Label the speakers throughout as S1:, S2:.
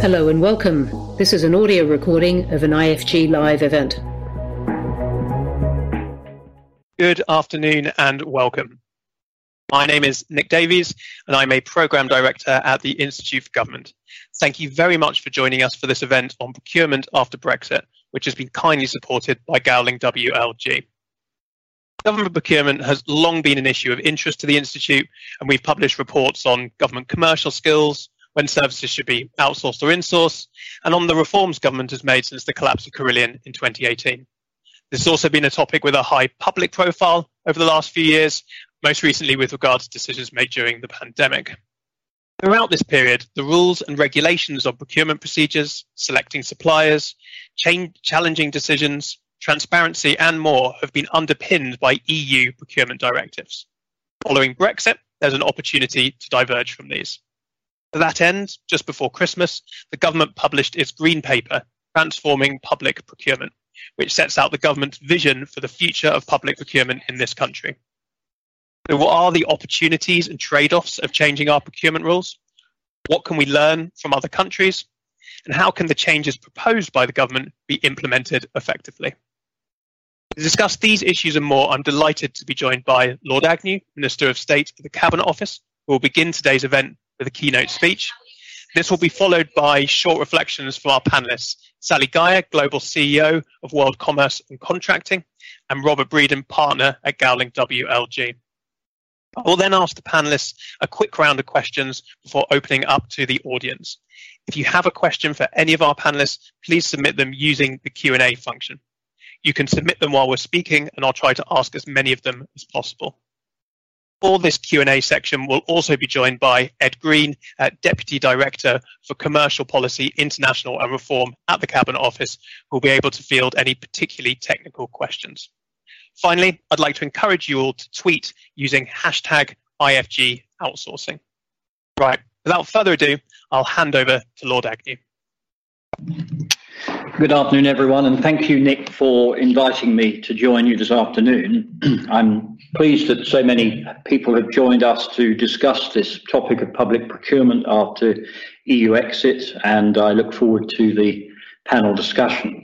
S1: Hello and welcome. This is an audio recording of an IFG Live event.
S2: Good afternoon and welcome. My name is Nick Davies and I'm a Programme Director at the Institute for Government. Thank you very much for joining us for this event on procurement after Brexit, which has been kindly supported by Gowling WLG. Government procurement has long been an issue of interest to the Institute, and we've published reports on government commercial skills, when services should be outsourced or insourced, and on the reforms government has made since the collapse of Carillion in 2018. This has also been a topic with a high public profile over the last few years, most recently with regard to decisions made during the pandemic. Throughout this period, the rules and regulations of procurement procedures, selecting suppliers, change, challenging decisions, transparency, and more have been underpinned by EU procurement directives. Following Brexit, there's an opportunity to diverge from these. To that end, just before Christmas, the government published its Green Paper, Transforming Public Procurement, which sets out the government's vision for the future of public procurement in this country. So, what are the opportunities and trade offs of changing our procurement rules? What can we learn from other countries? And how can the changes proposed by the government be implemented effectively? To discuss these issues and more, I'm delighted to be joined by Lord Agnew, Minister of State for the Cabinet Office, who will begin today's event with a keynote speech. This will be followed by short reflections from our panelists Sally Guyer, Global CEO of World Commerce and Contracting, and Robert Breeden, Partner at Gowling WLG. I will then ask the panelists a quick round of questions before opening up to the audience. If you have a question for any of our panelists, please submit them using the Q&A function. You can submit them while we're speaking, and I'll try to ask as many of them as possible. For this Q&A section, we'll also be joined by Ed Green, uh, Deputy Director for Commercial Policy, International and Reform at the Cabinet Office, who will be able to field any particularly technical questions. Finally, I'd like to encourage you all to tweet using hashtag IFG outsourcing. Right, without further ado, I'll hand over to Lord Agnew.
S3: Good afternoon, everyone, and thank you, Nick, for inviting me to join you this afternoon. I'm pleased that so many people have joined us to discuss this topic of public procurement after EU exit, and I look forward to the panel discussion.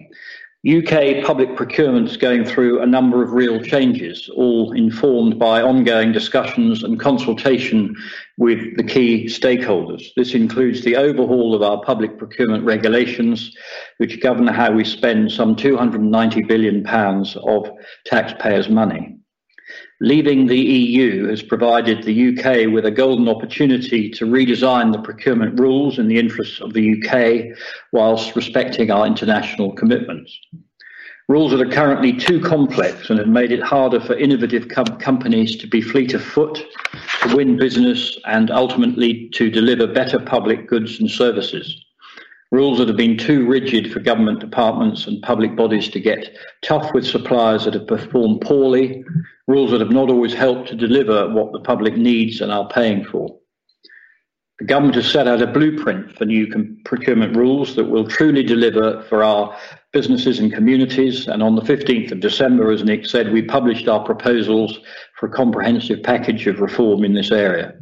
S3: UK public procurement is going through a number of real changes, all informed by ongoing discussions and consultation with the key stakeholders. This includes the overhaul of our public procurement regulations, which govern how we spend some £290 billion of taxpayers' money. Leaving the EU has provided the UK with a golden opportunity to redesign the procurement rules in the interests of the UK whilst respecting our international commitments. Rules that are currently too complex and have made it harder for innovative com- companies to be fleet of foot, to win business, and ultimately to deliver better public goods and services. Rules that have been too rigid for government departments and public bodies to get tough with suppliers that have performed poorly, rules that have not always helped to deliver what the public needs and are paying for. The government has set out a blueprint for new procurement rules that will truly deliver for our businesses and communities. And on the 15th of December, as Nick said, we published our proposals for a comprehensive package of reform in this area.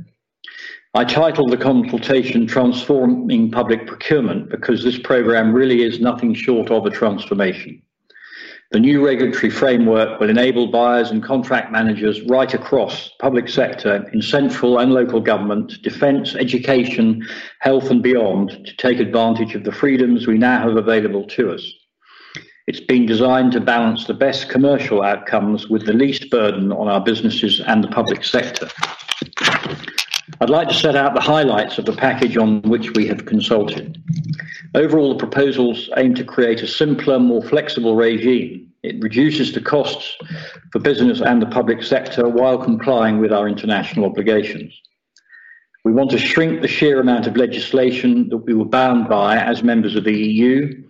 S3: I titled the consultation Transforming Public Procurement because this programme really is nothing short of a transformation. The new regulatory framework will enable buyers and contract managers right across public sector in central and local government, defence, education, health and beyond to take advantage of the freedoms we now have available to us. It's been designed to balance the best commercial outcomes with the least burden on our businesses and the public sector. I'd like to set out the highlights of the package on which we have consulted. Overall, the proposals aim to create a simpler, more flexible regime. It reduces the costs for business and the public sector while complying with our international obligations. We want to shrink the sheer amount of legislation that we were bound by as members of the EU,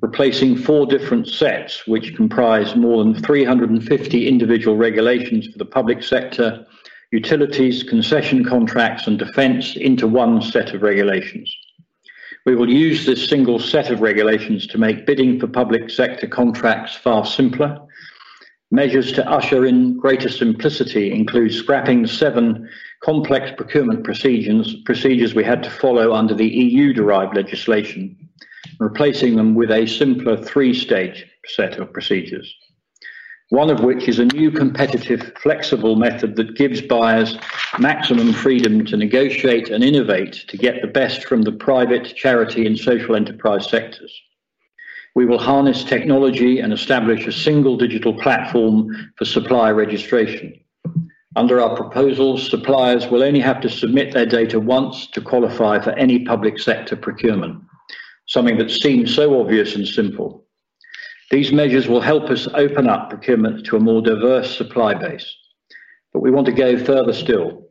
S3: replacing four different sets, which comprise more than 350 individual regulations for the public sector, utilities, concession contracts, and defence into one set of regulations. We will use this single set of regulations to make bidding for public sector contracts far simpler, Measures to usher in greater simplicity include scrapping seven complex procurement procedures, procedures we had to follow under the EU derived legislation, replacing them with a simpler three stage set of procedures one of which is a new competitive, flexible method that gives buyers maximum freedom to negotiate and innovate to get the best from the private, charity, and social enterprise sectors. We will harness technology and establish a single digital platform for supplier registration. Under our proposals, suppliers will only have to submit their data once to qualify for any public sector procurement, something that seems so obvious and simple. These measures will help us open up procurement to a more diverse supply base. But we want to go further still.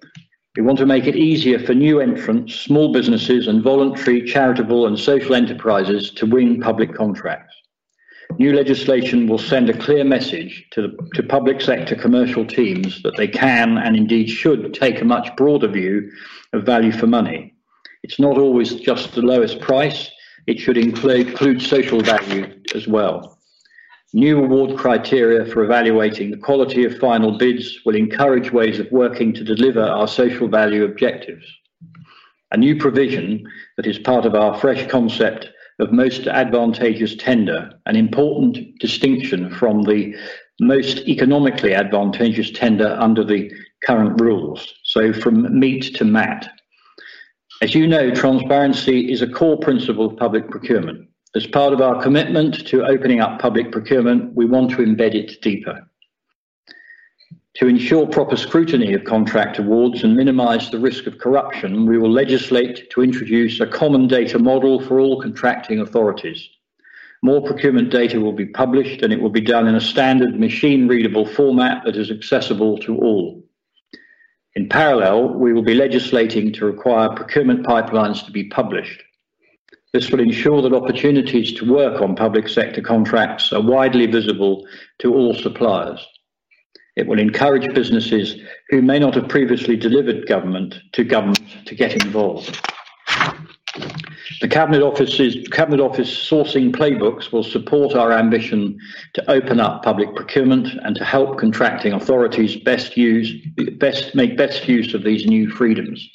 S3: We want to make it easier for new entrants, small businesses, and voluntary, charitable, and social enterprises to win public contracts. New legislation will send a clear message to, the, to public sector commercial teams that they can and indeed should take a much broader view of value for money. It's not always just the lowest price, it should include, include social value as well. New award criteria for evaluating the quality of final bids will encourage ways of working to deliver our social value objectives. A new provision that is part of our fresh concept of most advantageous tender, an important distinction from the most economically advantageous tender under the current rules, so from MEAT to MAT. As you know, transparency is a core principle of public procurement. As part of our commitment to opening up public procurement, we want to embed it deeper. To ensure proper scrutiny of contract awards and minimise the risk of corruption, we will legislate to introduce a common data model for all contracting authorities. More procurement data will be published and it will be done in a standard machine readable format that is accessible to all. In parallel, we will be legislating to require procurement pipelines to be published. This will ensure that opportunities to work on public sector contracts are widely visible to all suppliers. It will encourage businesses who may not have previously delivered government to government to get involved. The Cabinet Office's Cabinet Office sourcing playbooks will support our ambition to open up public procurement and to help contracting authorities best use best make best use of these new freedoms.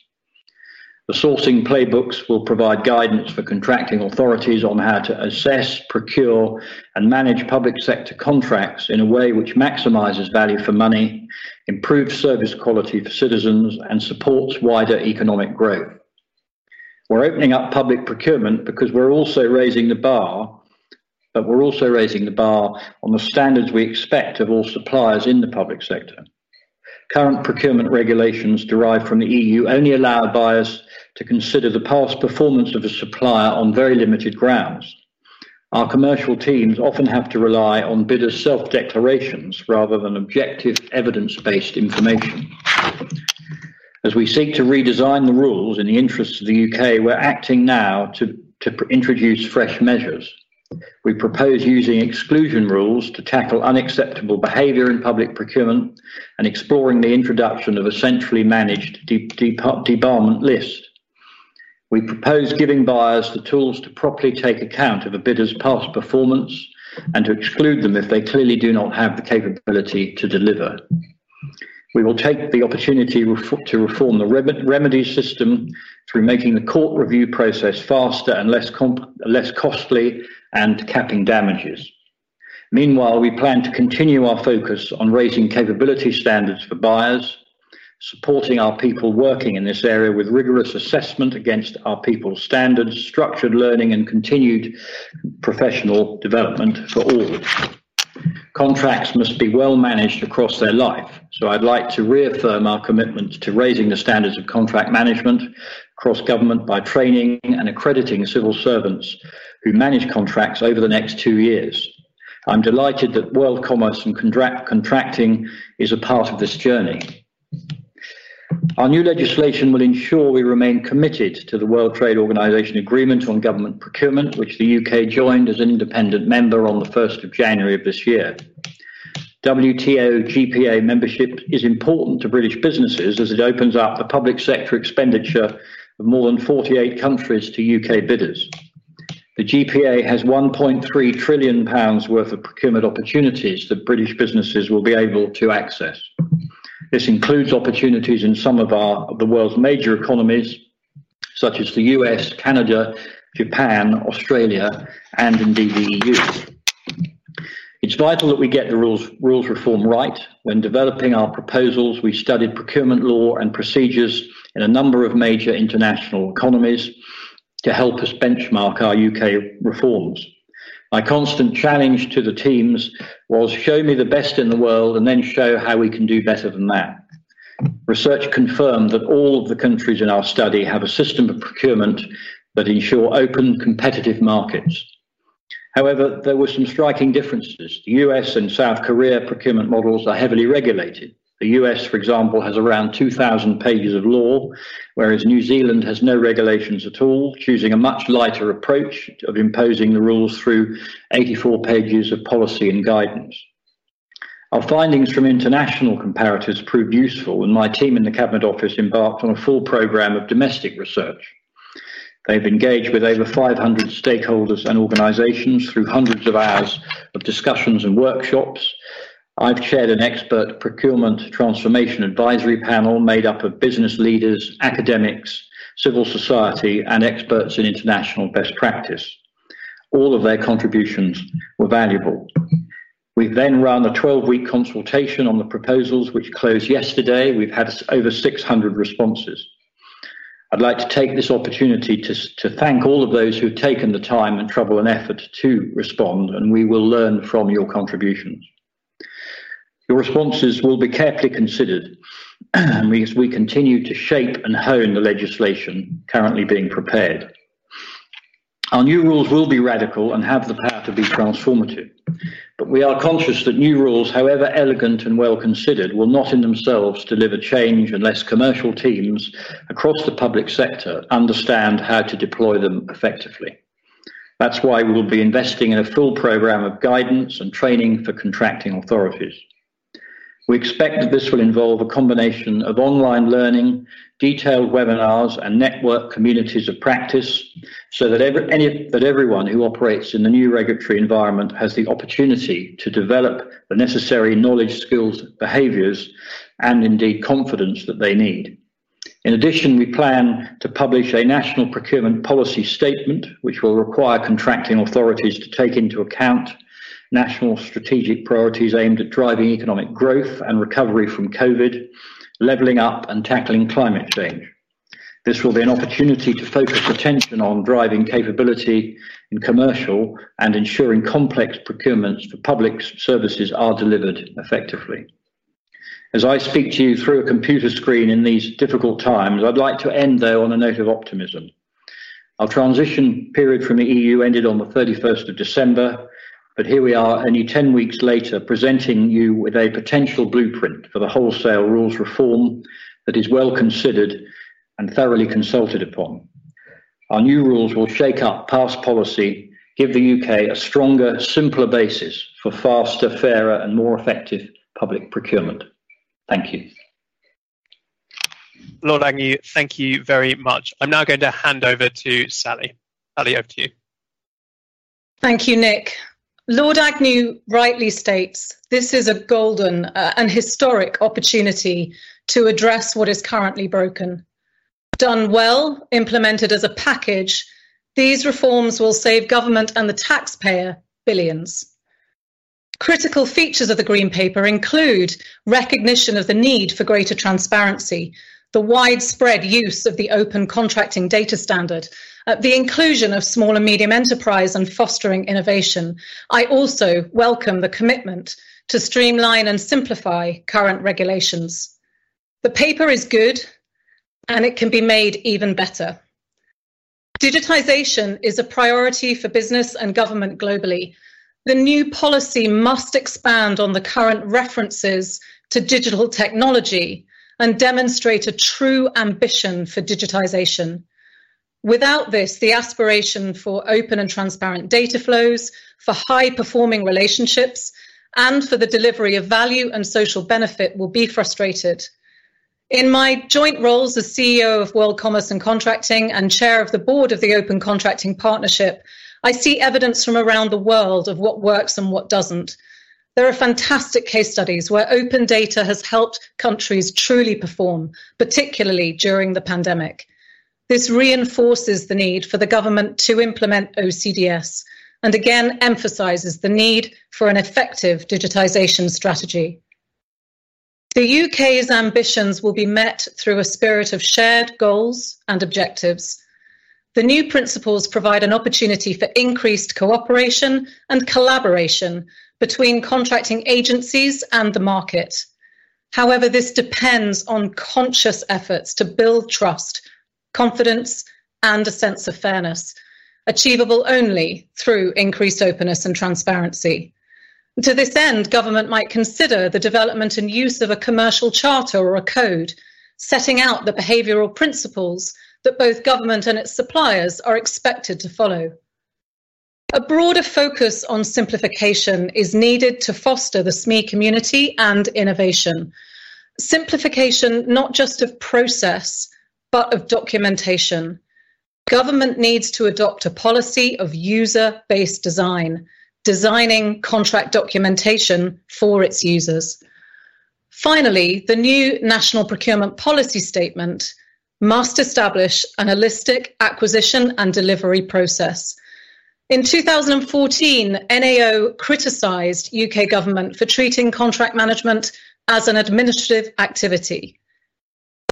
S3: The sourcing playbooks will provide guidance for contracting authorities on how to assess, procure, and manage public sector contracts in a way which maximises value for money, improves service quality for citizens, and supports wider economic growth. We're opening up public procurement because we're also raising the bar, but we're also raising the bar on the standards we expect of all suppliers in the public sector. Current procurement regulations derived from the EU only allow buyers to consider the past performance of a supplier on very limited grounds. Our commercial teams often have to rely on bidders' self declarations rather than objective evidence based information. As we seek to redesign the rules in the interests of the UK, we're acting now to, to introduce fresh measures. We propose using exclusion rules to tackle unacceptable behaviour in public procurement and exploring the introduction of a centrally managed de- de- debarment list. We propose giving buyers the tools to properly take account of a bidder's past performance and to exclude them if they clearly do not have the capability to deliver. We will take the opportunity to reform the remedy system through making the court review process faster and less, less costly and capping damages. Meanwhile, we plan to continue our focus on raising capability standards for buyers, supporting our people working in this area with rigorous assessment against our people's standards, structured learning, and continued professional development for all. Contracts must be well managed across their life, so I'd like to reaffirm our commitment to raising the standards of contract management across government by training and accrediting civil servants who manage contracts over the next two years. I'm delighted that World Commerce and contract Contracting is a part of this journey. Our new legislation will ensure we remain committed to the World Trade Organization Agreement on Government Procurement, which the UK joined as an independent member on the 1st of January of this year. WTO GPA membership is important to British businesses as it opens up the public sector expenditure of more than 48 countries to UK bidders. The GPA has 1.3 trillion pounds worth of procurement opportunities that British businesses will be able to access. This includes opportunities in some of our of the world's major economies, such as the US, Canada, Japan, Australia, and indeed the EU. It's vital that we get the rules, rules reform right. When developing our proposals, we studied procurement law and procedures in a number of major international economies to help us benchmark our UK reforms. My constant challenge to the teams was show me the best in the world and then show how we can do better than that. Research confirmed that all of the countries in our study have a system of procurement that ensure open, competitive markets. However, there were some striking differences. The US and South Korea procurement models are heavily regulated. The US, for example, has around 2,000 pages of law, whereas New Zealand has no regulations at all, choosing a much lighter approach of imposing the rules through 84 pages of policy and guidance. Our findings from international comparators proved useful, and my team in the Cabinet Office embarked on a full programme of domestic research. They've engaged with over 500 stakeholders and organisations through hundreds of hours of discussions and workshops, I've chaired an expert procurement transformation advisory panel made up of business leaders, academics, civil society, and experts in international best practice. All of their contributions were valuable. We've then run a 12 week consultation on the proposals, which closed yesterday. We've had over 600 responses. I'd like to take this opportunity to, to thank all of those who've taken the time and trouble and effort to respond, and we will learn from your contributions. Your responses will be carefully considered as we continue to shape and hone the legislation currently being prepared. Our new rules will be radical and have the power to be transformative. But we are conscious that new rules, however elegant and well considered, will not in themselves deliver change unless commercial teams across the public sector understand how to deploy them effectively. That's why we will be investing in a full programme of guidance and training for contracting authorities. We expect that this will involve a combination of online learning, detailed webinars, and network communities of practice so that, every, any, that everyone who operates in the new regulatory environment has the opportunity to develop the necessary knowledge, skills, behaviours, and indeed confidence that they need. In addition, we plan to publish a national procurement policy statement, which will require contracting authorities to take into account national strategic priorities aimed at driving economic growth and recovery from COVID, levelling up and tackling climate change. This will be an opportunity to focus attention on driving capability in commercial and ensuring complex procurements for public services are delivered effectively. As I speak to you through a computer screen in these difficult times, I'd like to end, though, on a note of optimism. Our transition period from the EU ended on the 31st of December, but here we are, only 10 weeks later, presenting you with a potential blueprint for the wholesale rules reform that is well considered and thoroughly consulted upon. Our new rules will shake up past policy, give the UK a stronger, simpler basis for faster, fairer, and more effective public procurement. Thank you.
S2: Lord Agnew, thank you very much. I'm now going to hand over to Sally. Sally, over to you.
S4: Thank you, Nick. Lord Agnew rightly states this is a golden uh, and historic opportunity to address what is currently broken. Done well, implemented as a package, these reforms will save government and the taxpayer billions. Critical features of the Green Paper include recognition of the need for greater transparency, the widespread use of the open contracting data standard, the inclusion of small and medium enterprise and fostering innovation. I also welcome the commitment to streamline and simplify current regulations. The paper is good and it can be made even better. Digitisation is a priority for business and government globally. The new policy must expand on the current references to digital technology and demonstrate a true ambition for digitisation. Without this, the aspiration for open and transparent data flows, for high performing relationships, and for the delivery of value and social benefit will be frustrated. In my joint roles as CEO of World Commerce and Contracting and chair of the board of the Open Contracting Partnership, I see evidence from around the world of what works and what doesn't. There are fantastic case studies where open data has helped countries truly perform, particularly during the pandemic. This reinforces the need for the government to implement OCDS and again emphasises the need for an effective digitisation strategy. The UK's ambitions will be met through a spirit of shared goals and objectives. The new principles provide an opportunity for increased cooperation and collaboration between contracting agencies and the market. However, this depends on conscious efforts to build trust, confidence, and a sense of fairness, achievable only through increased openness and transparency. To this end, government might consider the development and use of a commercial charter or a code, setting out the behavioural principles that both government and its suppliers are expected to follow. A broader focus on simplification is needed to foster the SME community and innovation. Simplification not just of process, but of documentation. Government needs to adopt a policy of user based design designing contract documentation for its users. Finally, the new National Procurement Policy Statement must establish an holistic acquisition and delivery process. In 2014, NAO criticised UK government for treating contract management as an administrative activity.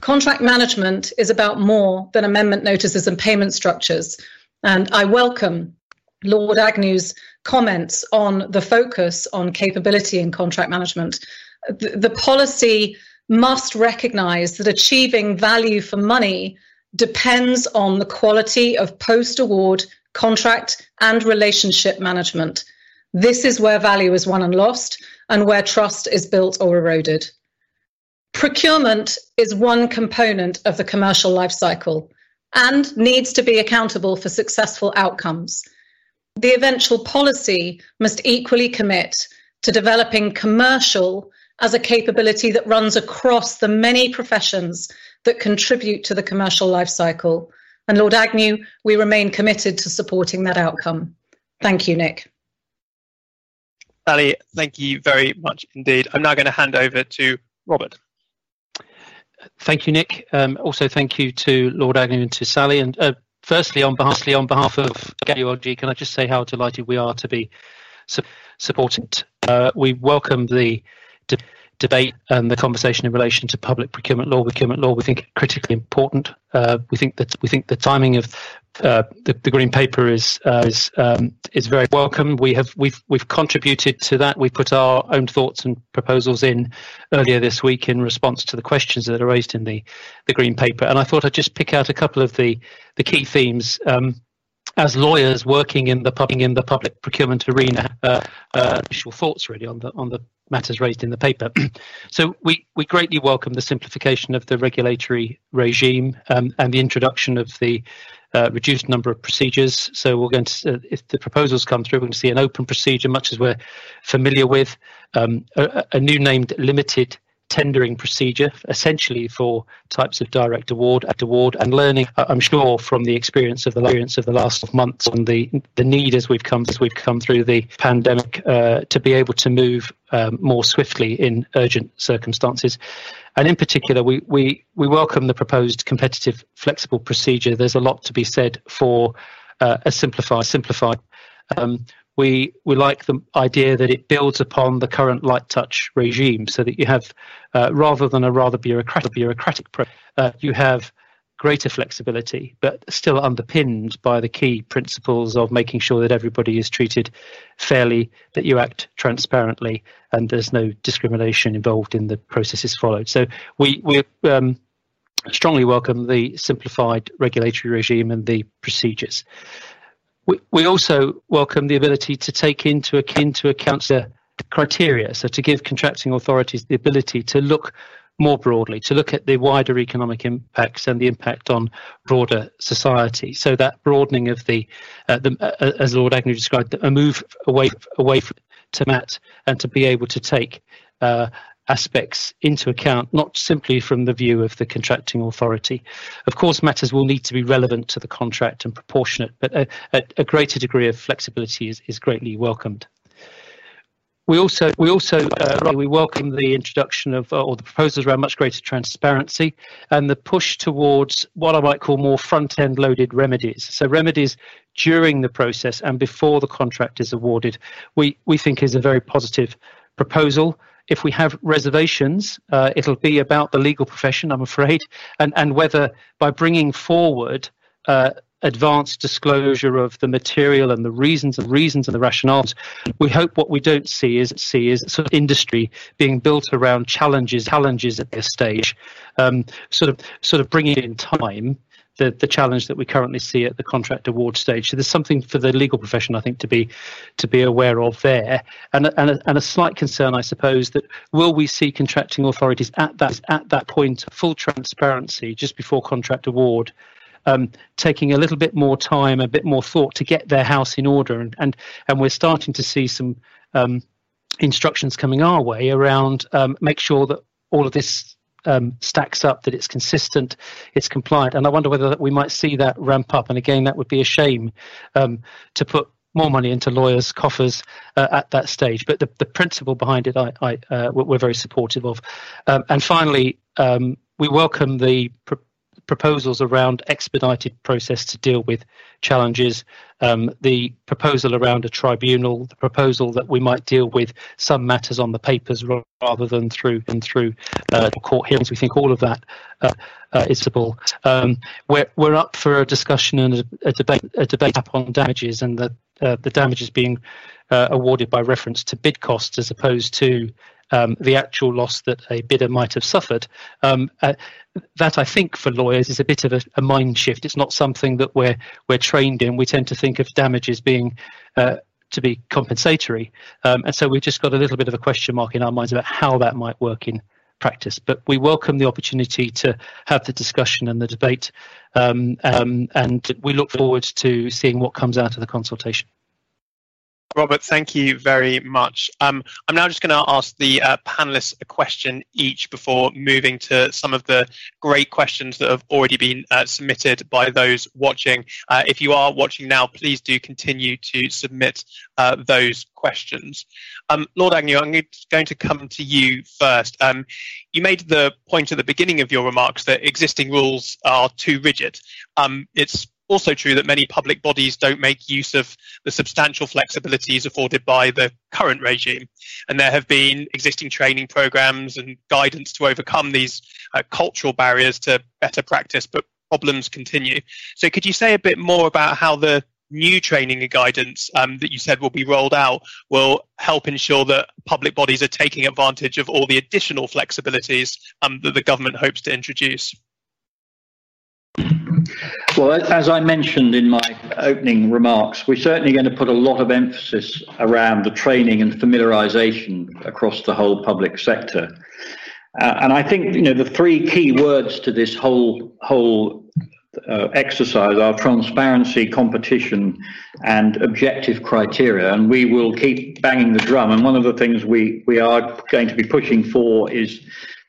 S4: Contract management is about more than amendment notices and payment structures, and I welcome Lord Agnew's comments on the focus on capability in contract management. The, the policy must recognise that achieving value for money depends on the quality of post award contract and relationship management. This is where value is won and lost, and where trust is built or eroded. Procurement is one component of the commercial life cycle and needs to be accountable for successful outcomes the eventual policy must equally commit to developing commercial as a capability that runs across the many professions that contribute to the commercial life cycle. And Lord Agnew, we remain committed to supporting that outcome. Thank you, Nick.
S2: Sally, thank you very much indeed. I'm now going to hand over to Robert.
S5: Thank you, Nick. Um, also, thank you to Lord Agnew and to Sally. And uh, firstly, on behalf, on behalf of Gowling WLG, can I just say how delighted we are to be su- supported. Uh, we welcome the de- debate and the conversation in relation to public procurement law. Procurement law, we think critically important. Uh, we think that we think the timing of uh, the, the, green paper is uh, is um, is very welcome. We have we've we've contributed to that. We put our own thoughts and proposals in earlier this week in response to the questions that are raised in the the green paper. And I thought I'd just pick out a couple of the the key themes. Um, as lawyers working in the public in the public procurement arena, uh, uh, initial thoughts really on the on the matters raised in the paper. so we, we greatly welcome the simplification of the regulatory regime um, and the introduction of the uh, reduced number of procedures. So we're going to, uh, if the proposals come through, we're going to see an open procedure, much as we're familiar with, um, a, a, new named limited tendering procedure, essentially for types of direct award, at award, and learning. I'm sure from the experience of the experience of the last months and the the need as we've come as we've come through the pandemic uh, to be able to move um, more swiftly in urgent circumstances. And in particular, we, we, we welcome the proposed competitive flexible procedure. There's a lot to be said for uh, a simplified, simplified um, we we like the idea that it builds upon the current light touch regime, so that you have uh, rather than a rather bureaucratic bureaucratic pro- uh, you have greater flexibility, but still underpinned by the key principles of making sure that everybody is treated fairly, that you act transparently, and there's no discrimination involved in the processes followed. So we we um, strongly welcome the simplified regulatory regime and the procedures. We, also welcome the ability to take into, account the criteria, so to give contracting authorities the ability to look more broadly, to look at the wider economic impacts and the impact on broader society. So that broadening of the, uh, the uh, as Lord Agnew described, a move away away from to MAT and to be able to take uh, aspects into account, not simply from the view of the contracting authority. Of course, matters will need to be relevant to the contract and proportionate, but a, a, a greater degree of flexibility is, is greatly welcomed. We also we also uh, we welcome the introduction of uh, or the proposals around much greater transparency and the push towards what I might call more front end loaded remedies. So remedies during the process and before the contract is awarded, we we think is a very positive proposal. If we have reservations, uh, it'll be about the legal profession, I'm afraid, and and whether by bringing forward uh, advanced disclosure of the material and the reasons and reasons and the rationales. We hope what we don't see is see is sort of industry being built around challenges challenges at this stage, um, sort of sort of bringing in time. The, the challenge that we currently see at the contract award stage. So there's something for the legal profession, I think, to be to be aware of there, and and a, and a slight concern, I suppose, that will we see contracting authorities at that at that point full transparency just before contract award um, taking a little bit more time, a bit more thought to get their house in order, and and, and we're starting to see some um, instructions coming our way around um, make sure that all of this um, stacks up, that it's consistent, it's compliant, and I wonder whether we might see that ramp up. And again, that would be a shame um, to put more money into lawyers' coffers uh, at that stage. But the, the principle behind it, I, I uh, we're very supportive of. Um, and finally, um, we welcome the pr- proposals around expedited process to deal with challenges, um, the proposal around a tribunal, the proposal that we might deal with some matters on the papers rather than through and through uh, court hearings. We think all of that uh, uh, is possible. Um, we're we're up for a discussion and a, a debate a debate on damages and the uh, the damages being uh, awarded by reference to bid costs as opposed to um, the actual loss that a bidder might have suffered. Um, uh, that I think for lawyers is a bit of a, a, mind shift. It's not something that we're we're trained in. We tend to think of damages being uh, to be compensatory, um, and so we've just got a little bit of a question mark in our minds about how that might work in practice. But we welcome the opportunity to have the discussion and the debate, um, um, and we look forward to seeing what comes out of the consultation.
S2: Robert, thank you very much. Um, I'm now just going to ask the uh, panelists a question each before moving to some of the great questions that have already been uh, submitted by those watching. Uh, if you are watching now, please do continue to submit uh, those questions. Um, Lord Agnew, I'm going to come to you first. Um, you made the point at the beginning of your remarks that existing rules are too rigid. Um, it's also true that many public bodies don't make use of the substantial flexibilities afforded by the current regime. And there have been existing training programs and guidance to overcome these uh, cultural barriers to better practice, but problems continue. So, could you say a bit more about how the new training and guidance um, that you said will be rolled out will help ensure that public bodies are taking advantage of all the additional flexibilities um, that the government hopes to introduce?
S3: Well, as I mentioned in my opening remarks, we're certainly going to put a lot of emphasis around the training and familiarisation across the whole public sector. Uh, and I think you know the three key words to this whole whole uh, exercise are transparency, competition, and objective criteria. And we will keep banging the drum. And one of the things we we are going to be pushing for is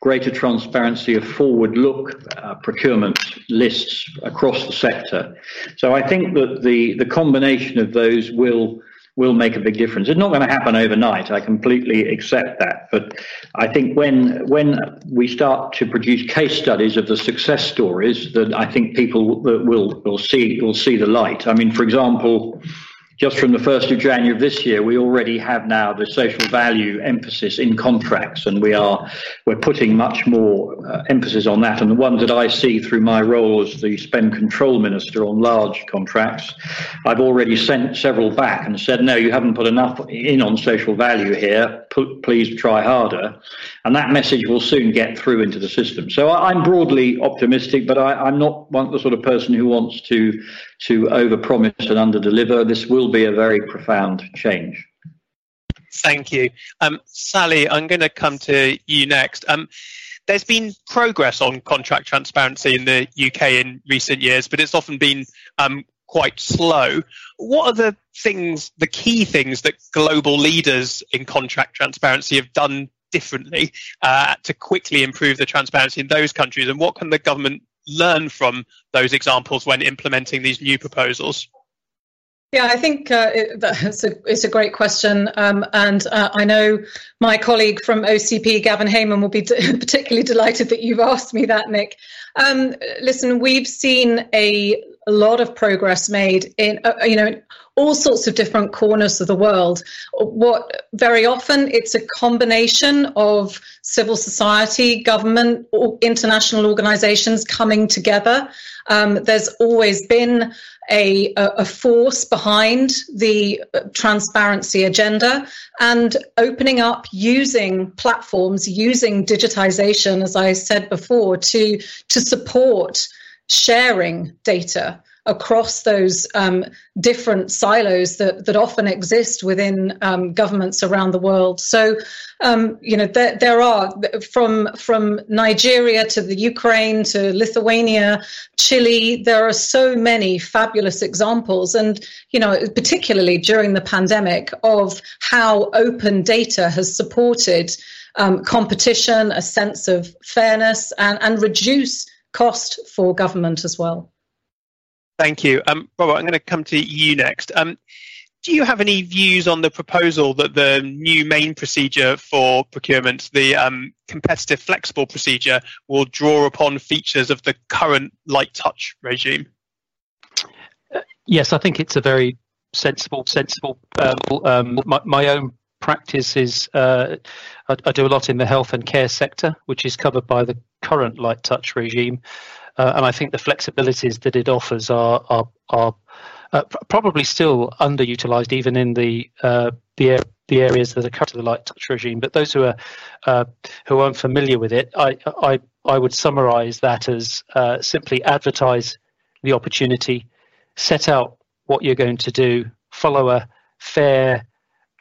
S3: greater transparency of forward look uh, procurement lists across the sector. So I think that the, the combination of those will will make a big difference. It's not going to happen overnight. I completely accept that. But I think when when we start to produce case studies of the success stories, that I think people will will see will see the light. I mean, for example, just from the 1st of January of this year, we already have now the social value emphasis in contracts, and we are we're putting much more uh, emphasis on that. And the ones that I see through my role as the spend control minister on large contracts, I've already sent several back and said, no, you haven't put enough in on social value here. Put, please try harder, and that message will soon get through into the system. So I, am broadly optimistic, but I, am not one, the sort of person who wants to to overpromise and underdeliver. This will be a very profound change.
S2: Thank you. Um, Sally, I'm going to come to you next. Um, there's been progress on contract transparency in the UK in recent years, but it's often been um, quite slow. What are the things, the key things that global leaders in contract transparency have done differently uh, to quickly improve the transparency in those countries? And what can the government learn from those examples when implementing these new proposals?
S4: Yeah, I think uh, it, it's, a, it's a great question. Um, and uh, I know my colleague from OCP, Gavin Hayman, will be particularly delighted that you've asked me that, Nick. Um, listen, we've seen a, a, lot of progress made in, uh, you know, all sorts of different corners of the world. What very often it's a combination of civil society, government, or international organizations coming together. Um, there's always been a, a, force behind the transparency agenda and opening up using platforms, using digitization, as I said before, to, to support sharing data across those um, different silos that, that often exist within um, governments around the world. So, um, you know, there, there are from from Nigeria to the Ukraine to Lithuania, Chile. There are so many fabulous examples, and you know, particularly during the pandemic, of how open data has supported um, competition, a sense of fairness, and, and reduce cost for government as well.
S2: Thank you. Um, Robert, I'm going to come to you next. Um, do you have any views on the proposal that the new main procedure for procurement, the um, competitive flexible procedure, will draw upon features of the current light touch regime?
S5: Uh, yes, I think it's a very sensible, sensible. Um, um, my, my, own practice is uh, I, I, do a lot in the health and care sector, which is covered by the current light touch regime. Uh, and I think the flexibilities that it offers are are, are uh, probably still underutilized, even in the uh, the the areas that are cut to the light touch regime. But those who are uh, who aren't familiar with it, I I I would summarize that as uh, simply advertise the opportunity, set out what you're going to do, follow a fair,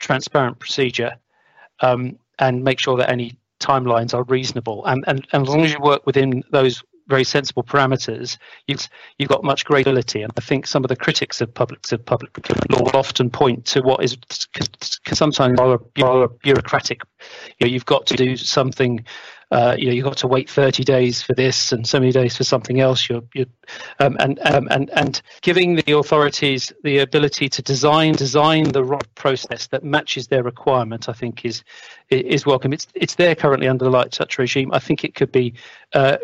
S5: transparent procedure, um, and make sure that any timelines are reasonable. And, and, and as long as you work within those very sensible parameters, you've, you've got much greater ability. And I think some of the critics of public of public law will often point to what is sometimes bureaucratic. You know, you've got to do something. Uh, you know, you've got to wait 30 days for this and so many days for something else. You're, you're um, and, um, and and giving the authorities the ability to design design the right process that matches their requirement, I think is is welcome. It's it's there currently under the light touch regime. I think it could be uh,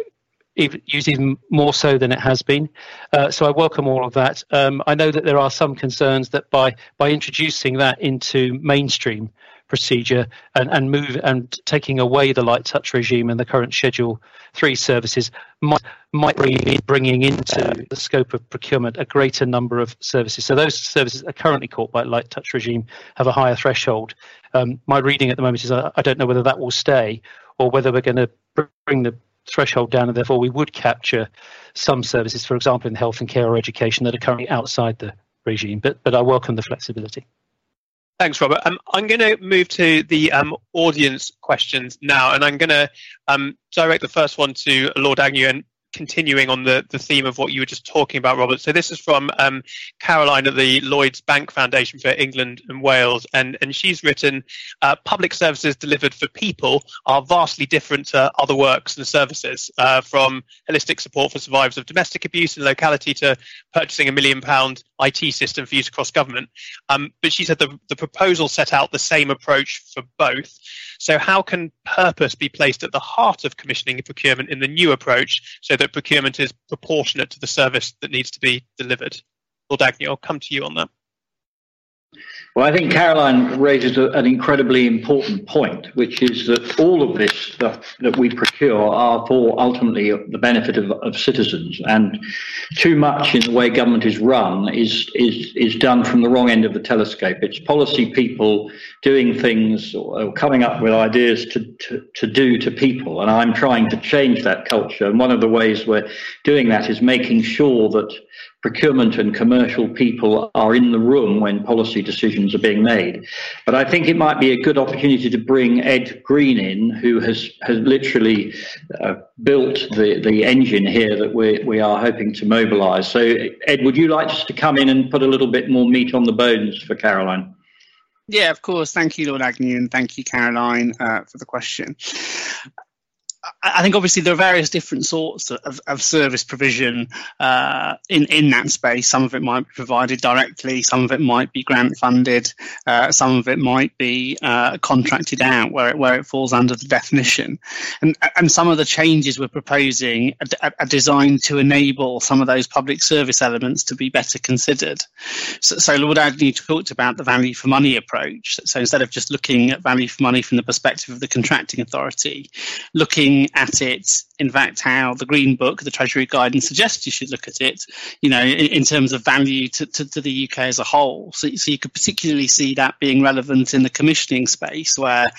S5: used even more so than it has been. Uh, so I welcome all of that. Um, I know that there are some concerns that by by introducing that into mainstream procedure and, and move and taking away the light touch regime and the current Schedule Three services might might in, bringing into the scope of procurement a greater number of services. So those services are currently caught by light touch regime have a higher threshold. Um, my reading at the moment is I, I don't know whether that will stay or whether we're going to bring the threshold down, and therefore we would capture some services, for example, in health and care or education, that are currently outside the regime. But but I welcome the flexibility.
S2: Thanks, Robert. Um, I'm going to move to the um, audience questions now, and I'm going to um, direct the first one to Lord Agnew. And continuing on the, the theme of what you were just talking about, Robert. So this is from um, Caroline at the Lloyds Bank Foundation for England and Wales, and, and she's written, uh, public services delivered for people are vastly different to other works and services, uh, from holistic support for survivors of domestic abuse in locality to purchasing a million pound IT system for use across government. Um, but she said the, the proposal set out the same approach for both. So how can purpose be placed at the heart of commissioning and procurement in the new approach so that procurement is proportionate to the service that needs to be delivered? Lord Agnew, I'll come to you on that.
S3: Well, I think Caroline raises a, an incredibly important point, which is that all of this stuff that we procure are for ultimately the benefit of, of citizens. And too much in the way government is run is, is, is done from the wrong end of the telescope. It's policy people doing things or coming up with ideas to, to, to do to people. And I'm trying to change that culture. And one of the ways we're doing that is making sure that procurement and commercial people are in the room when policy decisions are being made. But I think it might be a good opportunity to bring Ed Green in, who has, has literally uh, built the, the engine here that we, we are hoping to mobilise. So, Ed, would you like just to come in and put a little bit more meat on the bones for Caroline?
S6: Yeah, of course. Thank you, Lord Agnew, and thank you, Caroline, uh, for the question. I think obviously there are various different sorts of, of service provision uh, in in that space. Some of it might be provided directly, some of it might be grant funded, uh, some of it might be uh, contracted out where it, where it falls under the definition. And and some of the changes we're proposing are, are designed to enable some of those public service elements to be better considered. So, so Lord Agnew talked about the value for money approach. So instead of just looking at value for money from the perspective of the contracting authority, looking at it, in fact, how the Green Book, the Treasury Guidance suggests you should look at it, you know, in, in terms of value to, to, to, the UK as a whole. So, so you could particularly see that being relevant in the commissioning space where,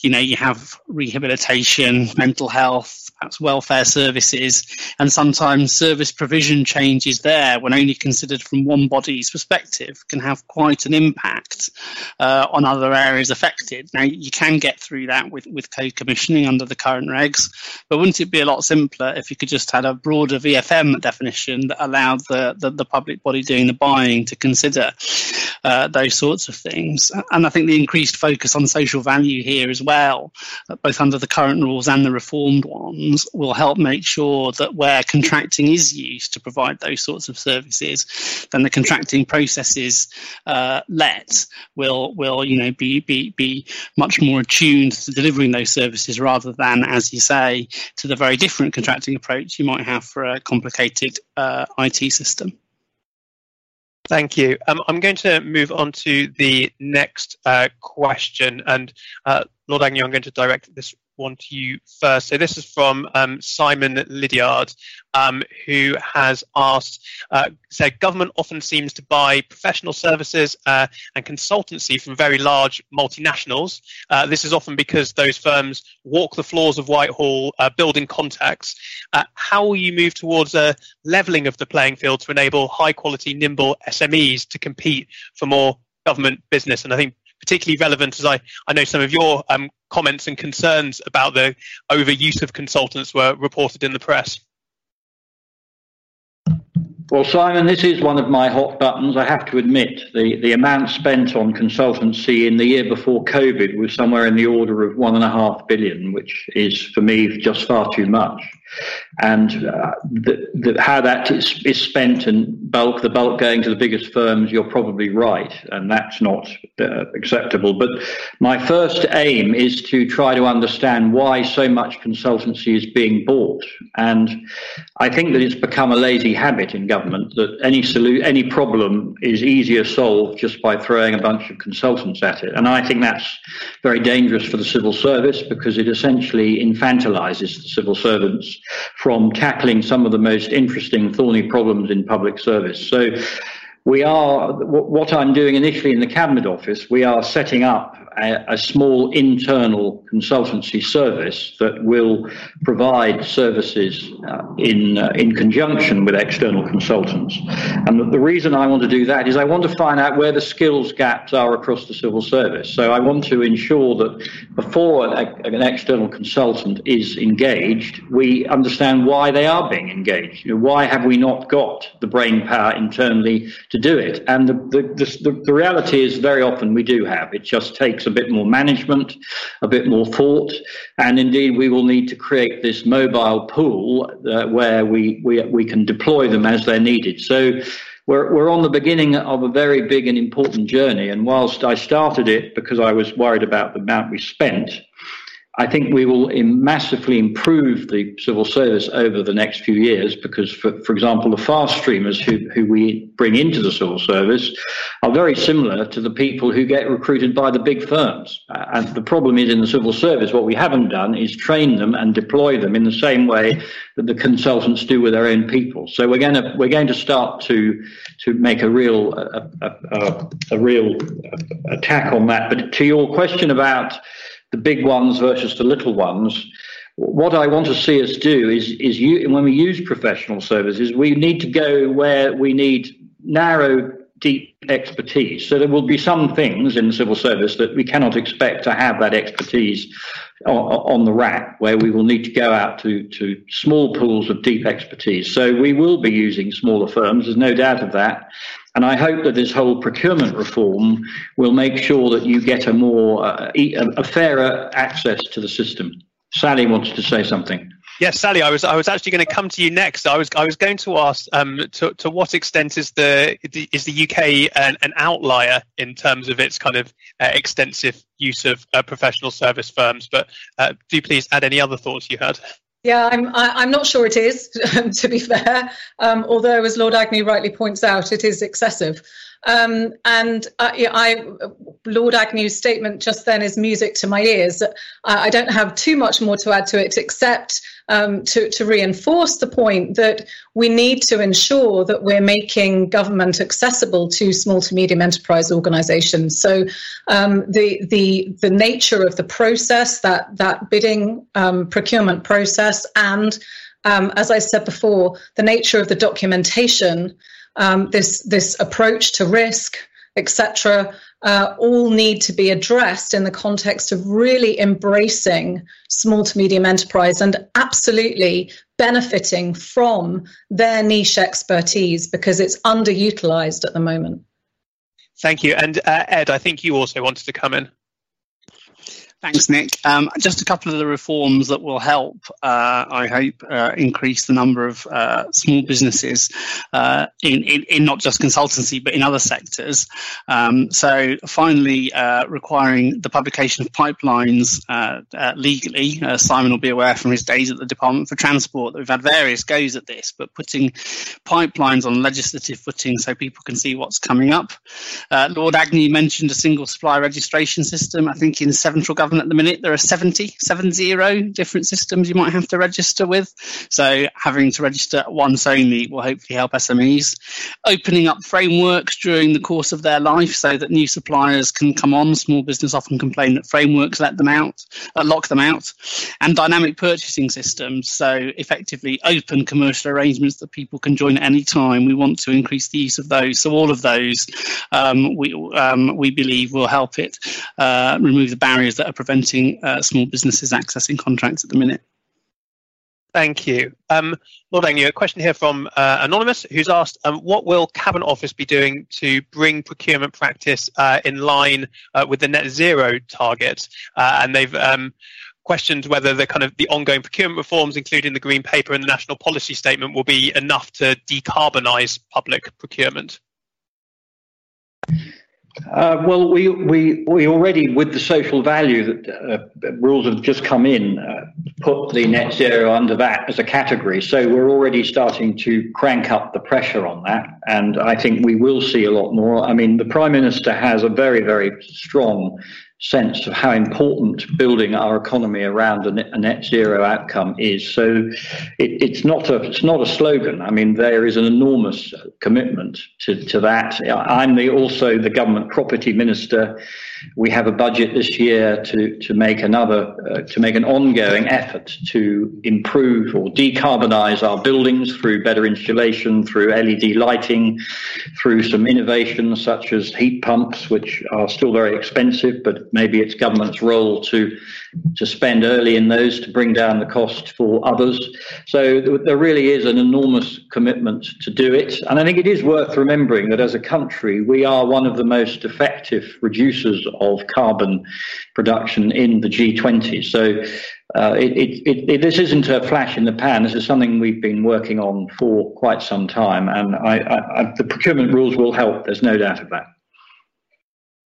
S6: you know, you have rehabilitation, mental health, perhaps welfare services, and sometimes service provision changes there, when only considered from one body's perspective, can have quite an impact uh, on other areas affected. Now, you can get through that with, with co commissioning under the current regs, but wouldn't it be a lot simpler if you could just had a broader VFM definition that allowed the, the, the public body doing the buying to consider uh, those sorts of things? And I think the increased focus on social value here as well, both under the current rules and the reformed ones will help make sure that where contracting is used to provide those sorts of services, then the contracting processes uh, let will will you know be be be much more attuned to delivering those services rather than, as you say, to the very different contracting approach you might have for a complicated uh, IT system.
S2: Thank you. Um, I'm going to move on to the next uh, question. And uh, Lord Agnew, I'm going to direct this one to you first. So this is from um, Simon Lydiard, um, who has asked, uh, said government often seems to buy professional services uh, and consultancy from very large multinationals. Uh, this is often because those firms walk the floors of Whitehall, uh, building contacts. Uh, how will you move towards a levelling of the playing field to enable high quality, nimble SMEs to compete for more government business? And I think particularly relevant as I, I know some of your um, comments and concerns about the overuse of consultants were reported in the press.
S3: Well, Simon, this is one of my hot buttons. I have to admit, the, the amount spent on consultancy in the year before COVID was somewhere in the order of one and a half billion, which is for me just far too much and uh, the, the, how that is, is, spent and bulk the bulk going to the biggest firms you're probably right and that's not uh, acceptable. But my first aim is to try to understand why so much consultancy is being bought. And i think that it's become a lazy habit in government that any solu- any problem is easier solved just by throwing a bunch of consultants at it. And i think that's very dangerous for the civil service because it essentially infantilizes the civil servants from tackling some of the most interesting thorny problems in public service. So we are, what I'm doing initially in the Cabinet Office, we are setting up a, a, small internal consultancy service that will provide services uh, in, uh, in conjunction with external consultants. And the, reason I want to do that is I want to find out where the skills gaps are across the civil service. So I want to ensure that before a, an external consultant is engaged, we understand why they are being engaged. You know, why have we not got the brain power internally to do it? And the, the, the, the reality is very often we do have. It just takes a bit more management, a bit more thought, and indeed we will need to create this mobile pool uh, where we, we, we can deploy them as they're needed. So we're, we're on the beginning of a very big and important journey. And whilst I started it because I was worried about the amount we spent, I think we will massively improve the civil service over the next few years because, for, for example, the fast streamers who, who we bring into the civil service are very similar to the people who get recruited by the big firms. And the problem is in the civil service, what we haven't done is train them and deploy them in the same way that the consultants do with their own people. So we're going to we're going to start to to make a real a, a, a, a real attack on that. But to your question about the big ones versus the little ones. What I want to see us do is, is you, when we use professional services, we need to go where we need narrow, deep expertise. So there will be some things in civil service that we cannot expect to have that expertise on, on the rack, where we will need to go out to, to small pools of deep expertise. So we will be using smaller firms, there's no doubt of that. And I hope that this whole procurement reform will make sure that you get a more, uh, a fairer access to the system. Sally wants to say something.
S2: Yes, Sally, I was I was actually going to come to you next. I was I was going to ask um, to to what extent is the is the UK an, an outlier in terms of its kind of uh, extensive use of uh, professional service firms? But uh, do please add any other thoughts you had.
S4: Yeah, I'm I, am not sure it is. to be fair, um, although as Lord Agnew rightly points out, it is excessive. Um, and I, Lord Agnew's statement just then is music to my ears. I, I don't have too much more to add to it except um, to, to reinforce the point that we need to ensure that we're making government accessible to small to medium enterprise organisations. So um, the the the nature of the process, that that bidding um, procurement process, and um, as I said before, the nature of the documentation um, this this approach to risk, etc., uh, all need to be addressed in the context of really embracing small to medium enterprise and absolutely benefiting from their niche expertise because it's underutilized at the moment.
S2: Thank you. And uh, Ed, I think you also wanted to come in.
S6: Thanks, Nick. Um, just a couple of the reforms that will help, uh, I hope, uh, increase the number of uh, small businesses uh, in, in, in, not just consultancy but in other sectors. Um, so, finally, uh, requiring the publication of pipelines uh, legally. Simon will be aware from his days at the Department for Transport that we've had various goes at this, but putting pipelines on legislative footing so people can see what's coming up. Lord Agnew mentioned a single supply registration system. I think in central government at the minute. There are 70, 70 different systems you might have to register with. So having to register once only will hopefully help SMEs. Opening up frameworks during the course of their life so that new suppliers can come on. Small business often complain that frameworks let them out, uh, lock them out. And dynamic purchasing systems. So effectively open commercial arrangements that people can join at any time. We want to increase the use of those. So all of those um, we, um, we believe will help it uh, remove the barriers that are preventing uh, small businesses accessing contracts at the minute.
S2: Thank you. Um, Lord Agnew, a question here from uh, Anonymous, who's asked, um, what will Cabinet Office be doing to bring procurement practice uh, in line uh, with the net zero target? Uh, and they've um, questioned whether the kind of the ongoing procurement reforms, including the Green Paper and the National Policy Statement, will be enough to decarbonise public procurement.
S3: Uh, well, we, we, we already, with the social value that uh, rules have just come in, uh, put the net zero under that as a category. So we're already starting to crank up the pressure on that. And I think we will see a lot more. I mean, the Prime Minister has a very, very strong sense of how important building our economy around a net, zero outcome is. So it, it's not a it's not a slogan. I mean, there is an enormous commitment to, to that. I'm the, also the government property minister. We have a budget this year to to make another uh, to make an ongoing effort to improve or decarbonize our buildings through better insulation, through LED lighting, through some innovations such as heat pumps, which are still very expensive but maybe it's government's role to to spend early in those to bring down the cost for others. So there really is an enormous commitment to do it, and I think it is worth remembering that as a country we are one of the most effective reducers of carbon production in the G20. So. Uh, it, it, it, this isn't a flash in the pan. This is something we've been working on for quite some time, and I, I, I, the procurement rules will help. There's no doubt of that.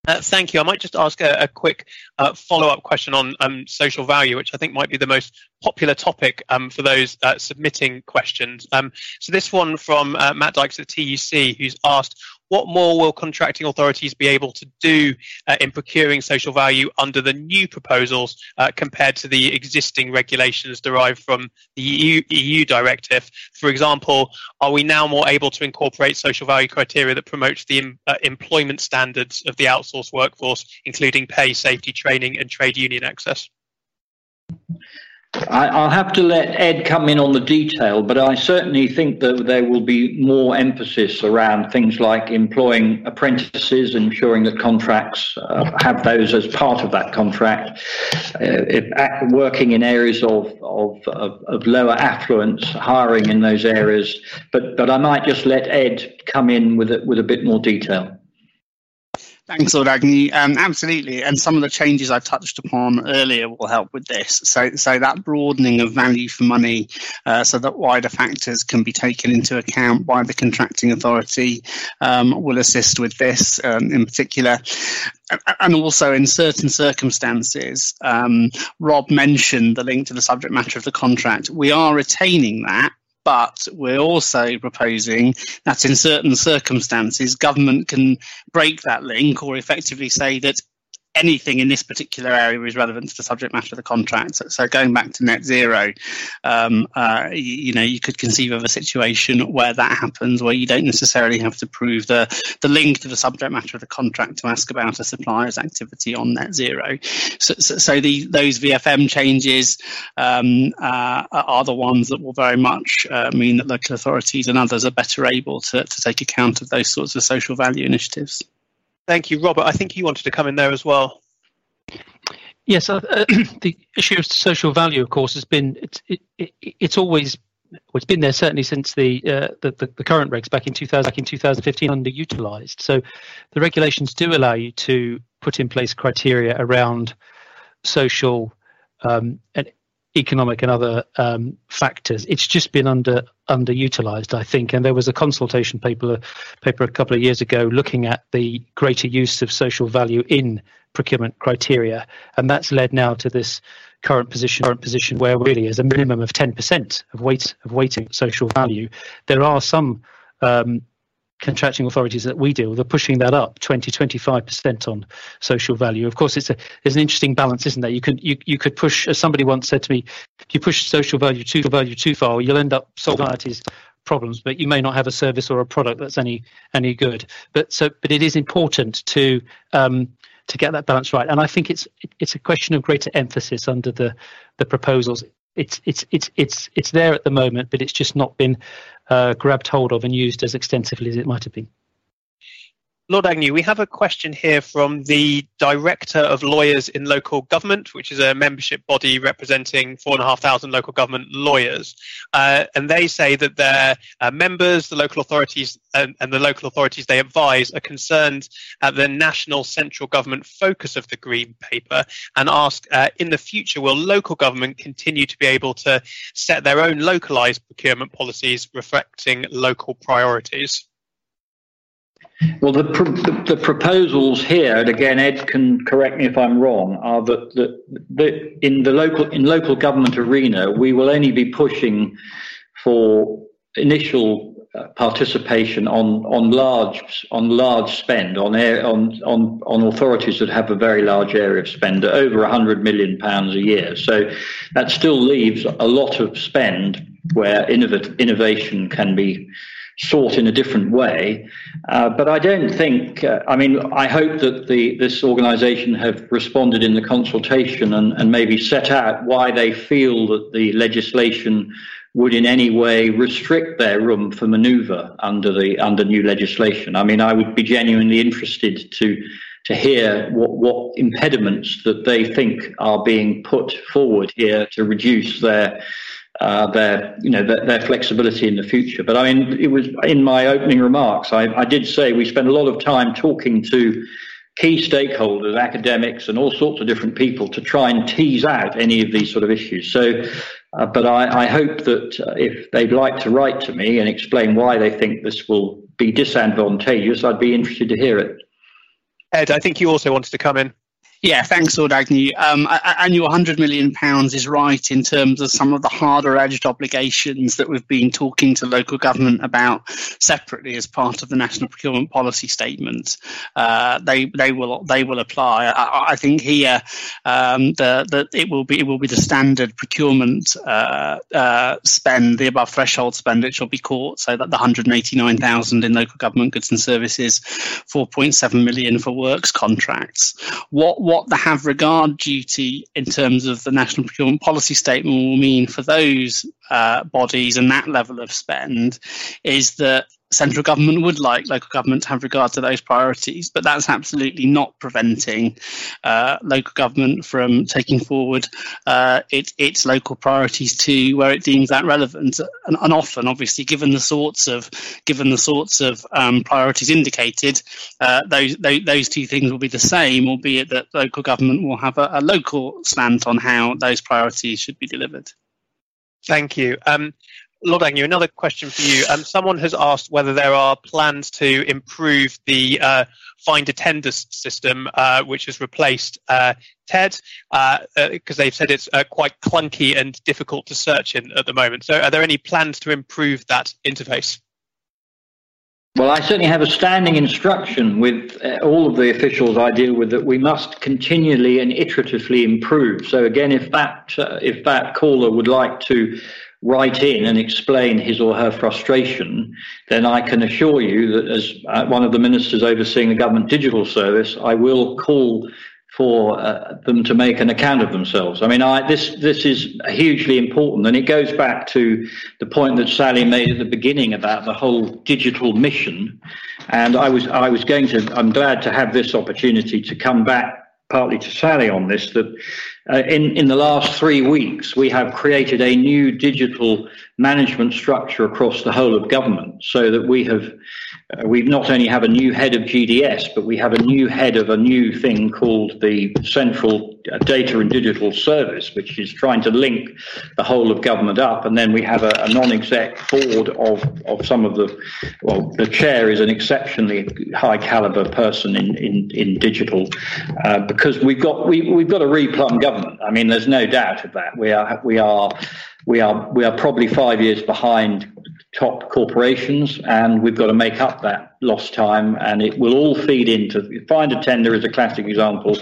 S2: Uh, thank you. I might just ask a, a quick uh, follow-up question on um, social value, which I think might be the most popular topic um, for those uh, submitting questions. Um, so this one from uh, Matt Dykes at TUC, who's asked, what more will contracting authorities be able to do uh, in procuring social value under the new proposals uh, compared to the existing regulations derived from the EU, EU, directive? For example, are we now more able to incorporate social value criteria that promotes the uh, employment standards of the outsourced workforce, including pay, safety, training, and trade union access?
S3: I, will have to let Ed come in on the detail, but I certainly think that there will be more emphasis around things like employing apprentices, ensuring that contracts uh, have those as part of that contract, uh, if, working in areas of, of, of, of, lower affluence, hiring in those areas. But, but I might just let Ed come in with a, with a bit more detail.
S6: Thanks, Lord Agnew. Um, absolutely, and some of the changes I touched upon earlier will help with this. So, so that broadening of value for money, uh, so that wider factors can be taken into account by the contracting authority, um, will assist with this um, in particular. And also, in certain circumstances, um, Rob mentioned the link to the subject matter of the contract. We are retaining that but we're also proposing that in certain circumstances, government can break that link or effectively say that anything in this particular area is relevant to the subject matter of the contract. So, so going back to net zero, um, uh, you, you, know, you could conceive of a situation where that happens, where you don't necessarily have to prove the, the link to the subject matter of the contract to ask about a supplier's activity on net zero. So, so, so the, those VFM changes um, uh, are the ones that will very much uh, mean that local authorities and others are better able to, to take account of those sorts of social value initiatives.
S2: Thank you, Robert. I think you wanted to come in there as well.
S5: Yes, uh, the issue of social value, of course, has been it's it, it, it's always well, it's been there certainly since the, uh, the, the, the current regs back in 2000 back in 2015 underutilized. So the regulations do allow you to put in place criteria around social um, and economic and other um, factors. It's just been under underutilized, I think. And there was a consultation paper paper a couple of years ago looking at the greater use of social value in procurement criteria, and that's led now to this current position current position where really is a minimum of 10% of weight of weighting social value. There are some um, contracting authorities that we deal with are pushing that up 20 25% on social value. Of course it's a it's an interesting balance isn't there you could you, you could push as somebody once said to me if you push social value too value too far you'll end up society's problems but you may not have a service or a product that's any any good. But so but it is important to um, to get that balance right. And i think it's it's a question of greater emphasis under the the proposals. It's it's it's it's it's there at the moment, but it's just not been uh, grabbed hold of and used as extensively as it might have been.
S2: Lord Agnew, we have a question here from the Director of Lawyers in Local Government, which is a membership body representing 4,500 local government lawyers. Uh, and they say that their uh, members, the local authorities, and, and, the local authorities they advise are concerned at the national central government focus of the Green Paper and ask uh, in the future, will local government continue to be able to set their own localised procurement policies reflecting local priorities?
S3: Well, the, the, the, proposals here, and again, Ed can correct me if I'm wrong, are that, in the local in local government arena, we will only be pushing for initial uh, participation on on large on large spend on air, on on on authorities that have a very large area of spend, over 100 million pounds a year. So that still leaves a lot of spend where innov- innovation can be sought in a different way. Uh, but I don't think, uh, I mean, I hope that the, this organisation have responded in the consultation and, and maybe set out why they feel that the legislation would in any way restrict their room for manoeuvre under the under new legislation. I mean, I would be genuinely interested to to hear what, what impediments that they think are being put forward here to reduce their uh, their you know their, their, flexibility in the future. But I mean, it was in my opening remarks. I, I did say we spend a lot of time talking to key stakeholders, academics, and all sorts of different people to try and tease out any of these sort of issues. So, uh, but I, I, hope that uh, if they'd like to write to me and explain why they think this will be disadvantageous, I'd be interested to hear it.
S2: Ed, I think you also wanted to come in.
S6: Yeah, thanks, Lord Agnew. Um, and your £100 million is right in terms of some of the harder edged obligations that we've been talking to local government about separately as part of the National Procurement Policy Statement. Uh, they, they, will, they will apply. I, I think here um, the, it, will be, it will be the standard procurement uh, uh, spend, the above threshold spend, which will be caught, so that the 189,000 in local government goods and services, 4.7 million for works contracts. What what the have regard duty in terms of the national procurement policy statement will mean for those uh, bodies and that level of spend is that central government would like local government to have regard to those priorities, but that's absolutely not preventing uh, local government from taking forward uh, it, its local priorities to where it deems that relevant. And, and often, obviously, given the sorts of given the sorts of um, priorities indicated, uh, those, those, those two things will be the same, albeit that local government will have a, a local slant on how those priorities should be delivered.
S2: Thank you. Um, Lord Agnew, another question for you. Um, someone has asked whether there are plans to improve the uh, find a tender system, uh, which has replaced uh, TED, because uh, uh, they've said it's uh, quite clunky and difficult to search in at the moment. So, are there any plans to improve that interface?
S3: Well, I certainly have a standing instruction with all of the officials I deal with that we must continually and iteratively improve. So again, if that if that caller would like to write in and explain his or her frustration, then I can assure you that as uh, one of the ministers overseeing the government digital service, I will call for uh, them to make an account of themselves. I mean, I, this this is hugely important, and it goes back to the point that Sally made at the beginning about the whole digital mission. And I was I was going to. I'm glad to have this opportunity to come back partly to Sally on this that uh, in, in the last three weeks, we have created a new digital management structure across the whole of government so that we have uh, we not only have a new head of GDS, but we have a new head of a new thing called the Central Data and Digital Service, which is trying to link the whole of government up. And then we have a, a non-exec board of, of some of the, well, the chair is an exceptionally high caliber person in, in, in digital, uh, because we've got, we, we've got a replumb government. I mean, there's no doubt of that. We are, we are, we are, we are probably five years behind top corporations, and we've got to make up that lost time, and it will all feed into. Find a tender is a classic example.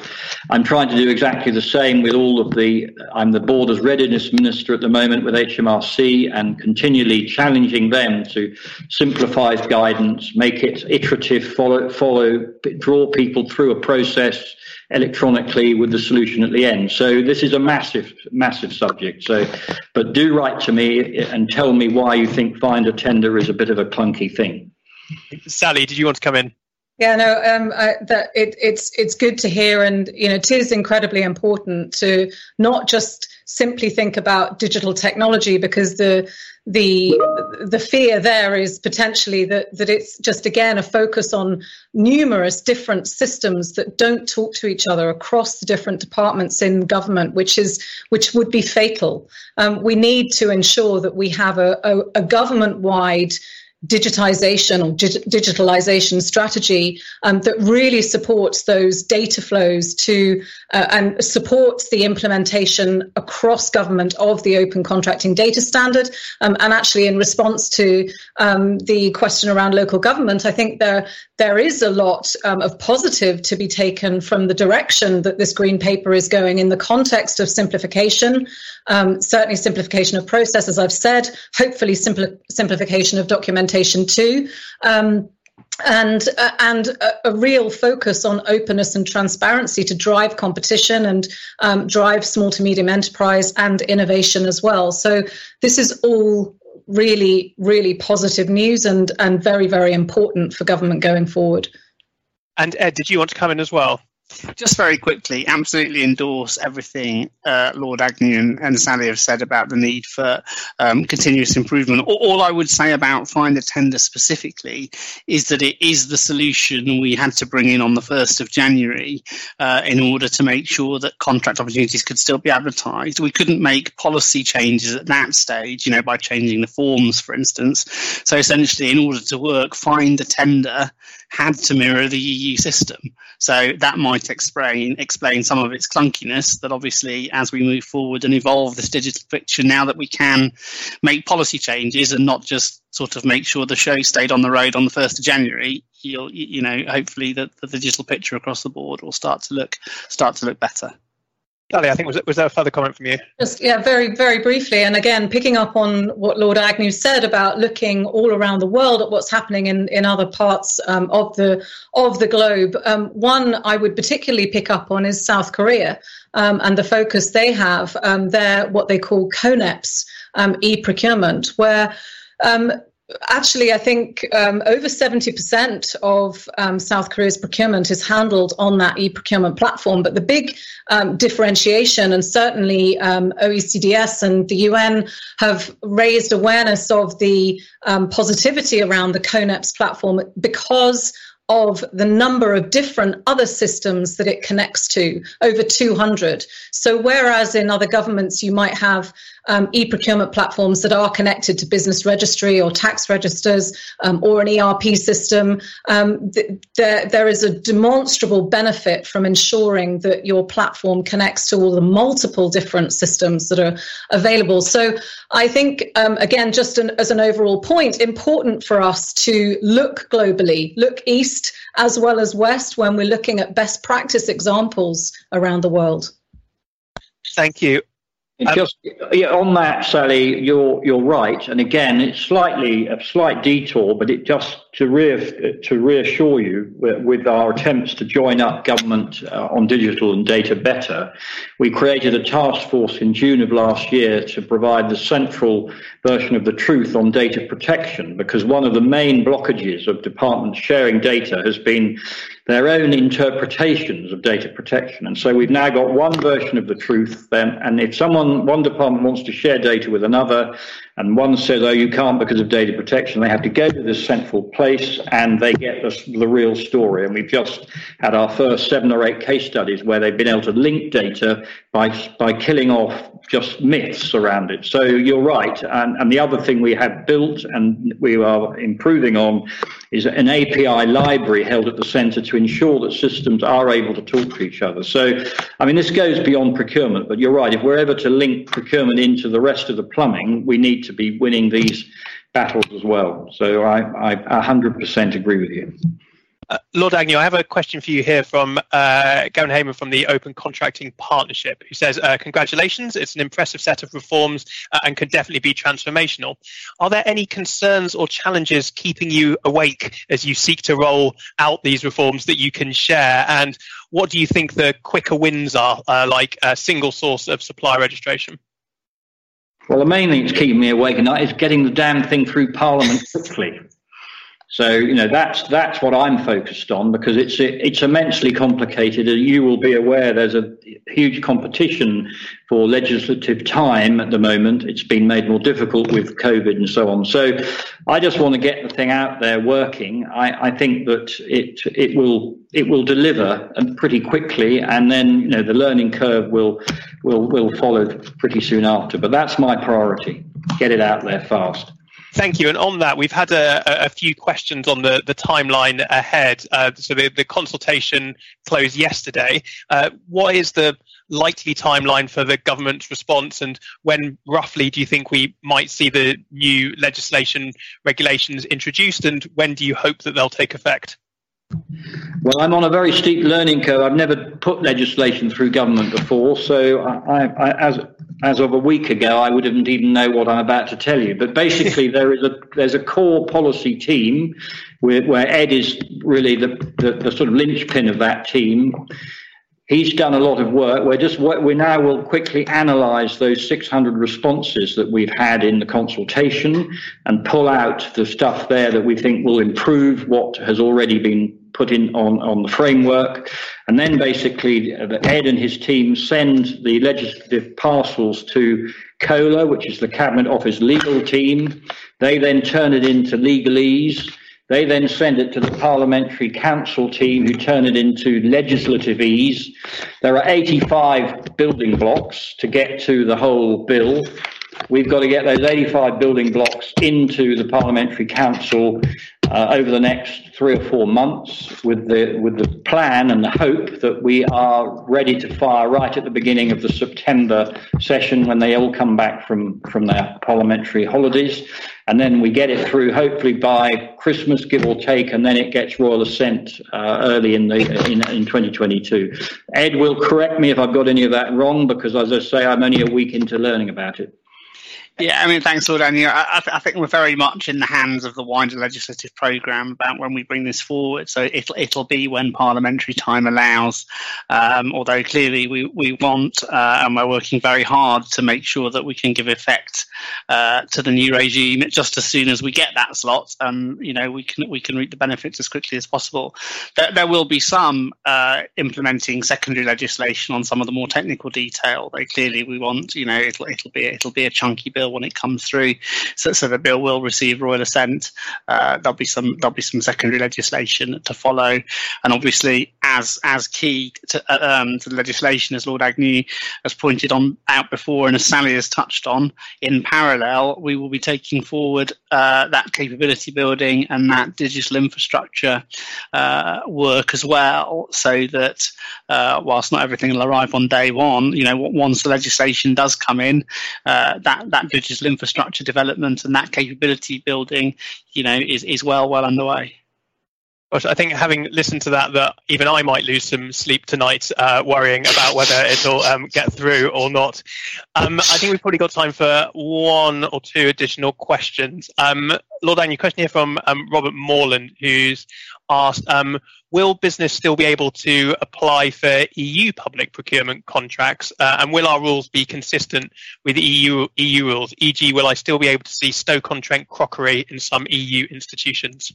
S3: I'm trying to do exactly the same with all of the. I'm the Borders Readiness Minister at the moment with HMRC, and continually challenging them to simplify guidance, make it iterative, follow, follow, draw people through a process electronically with the solution at the end. So this is a massive, massive subject. So, but do write to me and tell me why you think find a tender is a bit of a clunky thing.
S2: Sally, did you want to come in?
S4: Yeah, no, um, I, that it, it's it's good to hear, and you know, it is incredibly important to not just simply think about digital technology because the the the fear there is potentially that that it's just again a focus on numerous different systems that don't talk to each other across the different departments in government, which is which would be fatal. Um, we need to ensure that we have a, a, a government wide digitization or dig- digitalization strategy um, that really supports those data flows to uh, and supports the implementation across government of the open contracting data standard. Um, and actually in response to um, the question around local government i think there there is a lot um, of positive to be taken from the direction that this green paper is going in the context of simplification. Um, certainly simplification of process as i've said hopefully simpli- simplification of documentation implementation too. Um, and uh, and a, a, real focus on openness and transparency to drive competition and um, drive small to medium enterprise and innovation as well. So this is all really really positive news and and very very important for government going forward.
S2: And Ed, did you want to come in as well?
S6: Just very quickly, absolutely endorse everything uh, Lord Agnew and, and, Sally have said about the need for um, continuous improvement. All, all, I would say about Find a Tender specifically is that it is the solution we had to bring in on the 1st of January uh, in order to make sure that contract opportunities could still be advertised. We couldn't make policy changes at that stage, you know, by changing the forms, for instance. So essentially, in order to work, Find a Tender had to mirror the EU system. So that might explain explain some of its clunkiness. That obviously, as we move forward and evolve this digital picture, now that we can make policy changes and not just sort of make sure the show stayed on the road on the first of January, you'll you know hopefully that the digital picture across the board will start to look start to look better.
S2: Sally, I think was was there a further comment from you?
S4: Just yeah, very very briefly, and again picking up on what Lord Agnew said about looking all around the world at what's happening in in other parts um, of the of the globe. Um, one I would particularly pick up on is South Korea um, and the focus they have. Um, their what they call KONEPS um, e-procurement, where um, actually, I think um, over 70% of um, South Korea's procurement is handled on that e procurement platform. But the big um, differentiation, and certainly um, OECDS and the UN have raised awareness of the um, positivity around the KONEPS platform because of the number of different other systems that it connects to, over 200. So, whereas in other governments you might have um, e-procurement platforms that are connected to business registry or tax registers um, or an ERP system, um, th- there, there is a demonstrable benefit from ensuring that your platform connects to all the multiple different systems that are available. So, I think, um, again, just an, as an overall point, important for us to look globally, look east as well as west when we're looking at best practice examples around the world.
S2: Thank you.
S3: Um, Just yeah, on that, Sally, you're you're right, and again, it's slightly a slight detour, but it just to re- to reassure you with our attempts to join up government uh, on digital and data better, we created a task force in June of last year to provide the central version of the truth on data protection, because one of the main blockages of departments sharing data has been their own interpretations of data protection. And so we've now got one version of the truth. Then, and if someone, one department wants to share data with another, and one says, oh, you can't because of data protection, they have to go to this central place and they get the, the real story. And we've just had our first seven or eight case studies where they've been able to link data by, by killing off just myths around it. So you're right. And, and the other thing we have built and we are improving on is an API library held at the center to ensure that systems are able to talk to each other. So, I mean, this goes beyond procurement, but you're right. If we're ever to link procurement into the rest of the plumbing, we need to be winning these battles as well. So I, I 100% agree with you.
S2: Uh, Lord Agnew, I have a question for you here from uh, Gavin Hayman from the Open Contracting Partnership, who says, uh, Congratulations, it's an impressive set of reforms uh, and can definitely be transformational. Are there any concerns or challenges keeping you awake as you seek to roll out these reforms that you can share? And what do you think the quicker wins are, uh, like a single source of supply registration?
S3: Well, the main thing that's keeping me awake at night is getting the damn thing through Parliament quickly. So you know that's that's what I'm focused on because it's it's immensely complicated. And you will be aware there's a huge competition for legislative time at the moment. It's been made more difficult with COVID and so on. So I just want to get the thing out there working. I, I think that it it will it will deliver pretty quickly, and then you know the learning curve will will will follow pretty soon after. But that's my priority: get it out there fast.
S2: Thank you. And on that, we've had a, a few questions on the, the timeline ahead. Uh, so the, the consultation closed yesterday. Uh, what is the likely timeline for the government's response, and when roughly do you think we might see the new legislation regulations introduced, and when do you hope that they'll take effect?
S3: Well, I'm on a very steep learning curve. I've never put legislation through government before, so I, I, as as of a week ago, I wouldn't even know what I'm about to tell you. But basically, there is a there's a core policy team where, where Ed is really the, the, the sort of linchpin of that team. He's done a lot of work. We're just we now will quickly analyse those 600 responses that we've had in the consultation and pull out the stuff there that we think will improve what has already been put in on, on the framework. And then basically, uh, Ed and his team send the legislative parcels to COLA, which is the Cabinet Office legal team. They then turn it into legalese. They then send it to the Parliamentary Counsel team, who turn it into legislative ease. There are 85 building blocks to get to the whole bill. We've got to get those 85 building blocks into the Parliamentary Counsel uh, over the next three or four months with the with the plan and the hope that we are ready to fire right at the beginning of the September session when they all come back from from their parliamentary holidays. And then we get it through hopefully by Christmas give or take and then it gets royal assent uh, early in the in, in 2022 Ed will correct me if I've got any of that wrong because as I say I'm only a week into learning about it
S6: yeah, I mean, thanks, Lord Agnew. I, I, think we're very much in the hands of the wider legislative programme about when we bring this forward. So it'll it'll be when parliamentary time allows. Um, although clearly we we want uh, and we're working very hard to make sure that we can give effect uh, to the new regime just as soon as we get that slot. And you know we can we can reap the benefits as quickly as possible. There, there will be some uh, implementing secondary legislation on some of the more technical detail. Though clearly we want you know it'll it'll be it'll be a chunky bill bill when it comes through. So, so the bill will receive royal assent. Uh, there'll be some there'll be some secondary legislation to follow, and obviously as as key to, uh, um, to the legislation, as Lord Agnew has pointed on out before, and as Sally has touched on, in parallel we will be taking forward uh, that capability building and that digital infrastructure uh, work as well, so that uh, whilst not everything will arrive on day one, you know once the legislation does come in, uh, that that digital infrastructure development and that capability building, you know, is, is well, well underway.
S2: Gosh, I think having listened to that, that even I might lose some sleep tonight, uh, worrying about whether it'll um, get through or not. Um, I think we've probably got time for one or two additional questions. Um, Lord Agnew, question here from um, Robert Morland, who's asked, um, will business still be able to apply for EU public procurement contracts, uh, and will our rules be consistent with EU EU rules? E.g., will I still be able to see Stoke-on-Trent crockery in some EU institutions?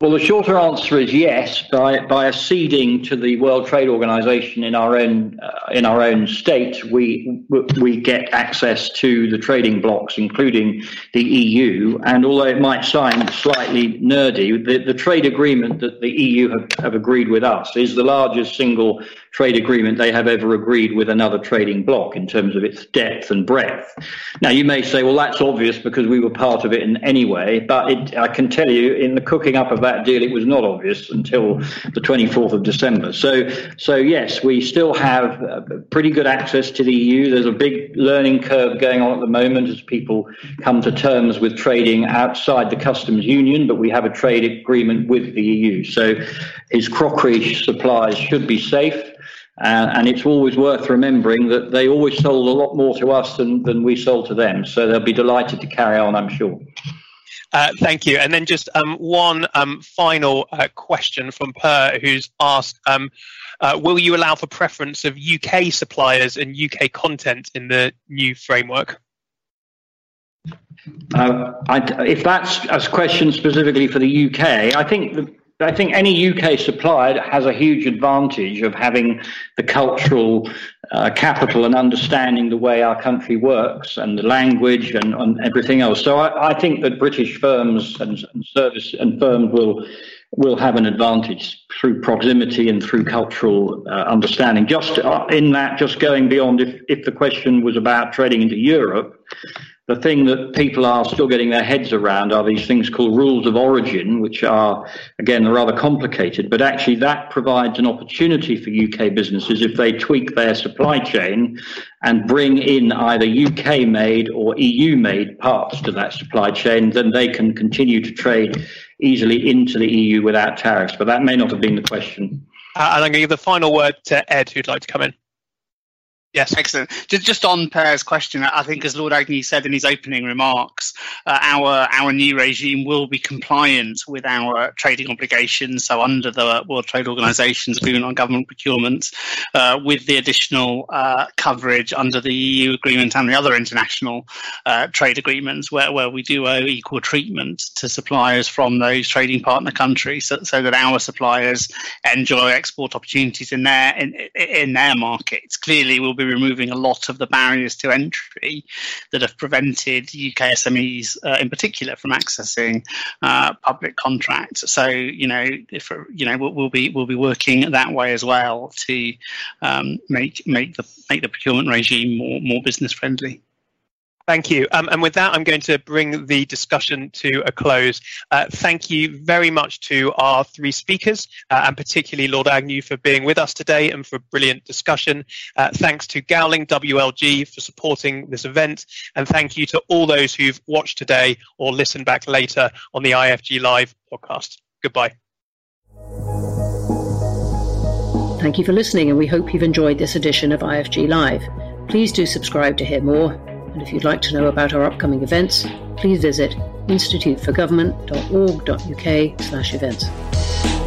S3: Well, the shorter answer is yes. By by acceding to the World Trade Organization in our own uh, in our own state, we we get access to the trading blocks, including the EU. And although it might sound slightly nerdy, the, the trade agreement that the EU have, have agreed with us is the largest single trade agreement they have ever agreed with another trading bloc in terms of its depth and breadth. Now, you may say, well, that's obvious because we were part of it in any way, but it, I can tell you, in the cooking up of that deal, it was not obvious until the 24th of December. So, so yes, we still have uh, pretty good access to the EU. There's a big learning curve going on at the moment as people come to terms with trading outside the customs union, but we have a trade agreement with the EU. So his crockery supplies should be safe. Uh, and it's always worth remembering that they always sold a lot more to us than, than we sold to them. So they'll be delighted to carry on, I'm sure.
S2: Uh, thank you. And then just um, one um, final uh, question from Per, who's asked um, uh, Will you allow for preference of UK suppliers and UK content in the new framework?
S3: Uh, I, if that's a question specifically for the UK, I think the, I think any UK supplier has a huge advantage of having the cultural uh, capital and understanding the way our country works and the language and, and everything else. So I, I, think that British firms and, and service and firms will will have an advantage through proximity and through cultural uh, understanding. Just uh, in that, just going beyond, if, if the question was about trading into Europe, the thing that people are still getting their heads around are these things called rules of origin, which are, again, rather complicated. But actually, that provides an opportunity for UK businesses if they tweak their supply chain and bring in either UK made or EU made parts to that supply chain, then they can continue to trade easily into the EU without tariffs. But that may not have been the question.
S2: Uh, and I'm going to give the final word to Ed, who'd like to come in. Yes.
S6: Excellent. Just, just on Per's question, I think as Lord Agnew said in his opening remarks, uh, our our new regime will be compliant with our trading obligations. So under the World Trade Organization's agreement on government procurement, uh, with the additional uh, coverage under the EU agreement and the other international uh, trade agreements, where, where we do owe equal treatment to suppliers from those trading partner countries, so, so that our suppliers enjoy export opportunities in their in, in their markets. Clearly, we'll be removing a lot of the barriers to entry that have prevented UK SMEs, uh, in particular, from accessing uh, public contracts. So, you know, if you know, we'll, we'll, be we'll be working that way as well to um, make make the make the procurement regime more more business friendly.
S2: Thank you. Um, and with that, I'm going to bring the discussion to a close. Uh, thank you very much to our three speakers, uh, and particularly Lord Agnew for being with us today and for a brilliant discussion. Uh, thanks to Gowling WLG for supporting this event, and thank you to all those who've watched today or listened back later on the IFG Live podcast. Goodbye.
S1: Thank you for listening, and we hope you've enjoyed this edition of IFG Live. Please do subscribe to hear more and if you'd like to know about our upcoming events, please visit instituteforgovernment.org.uk/events.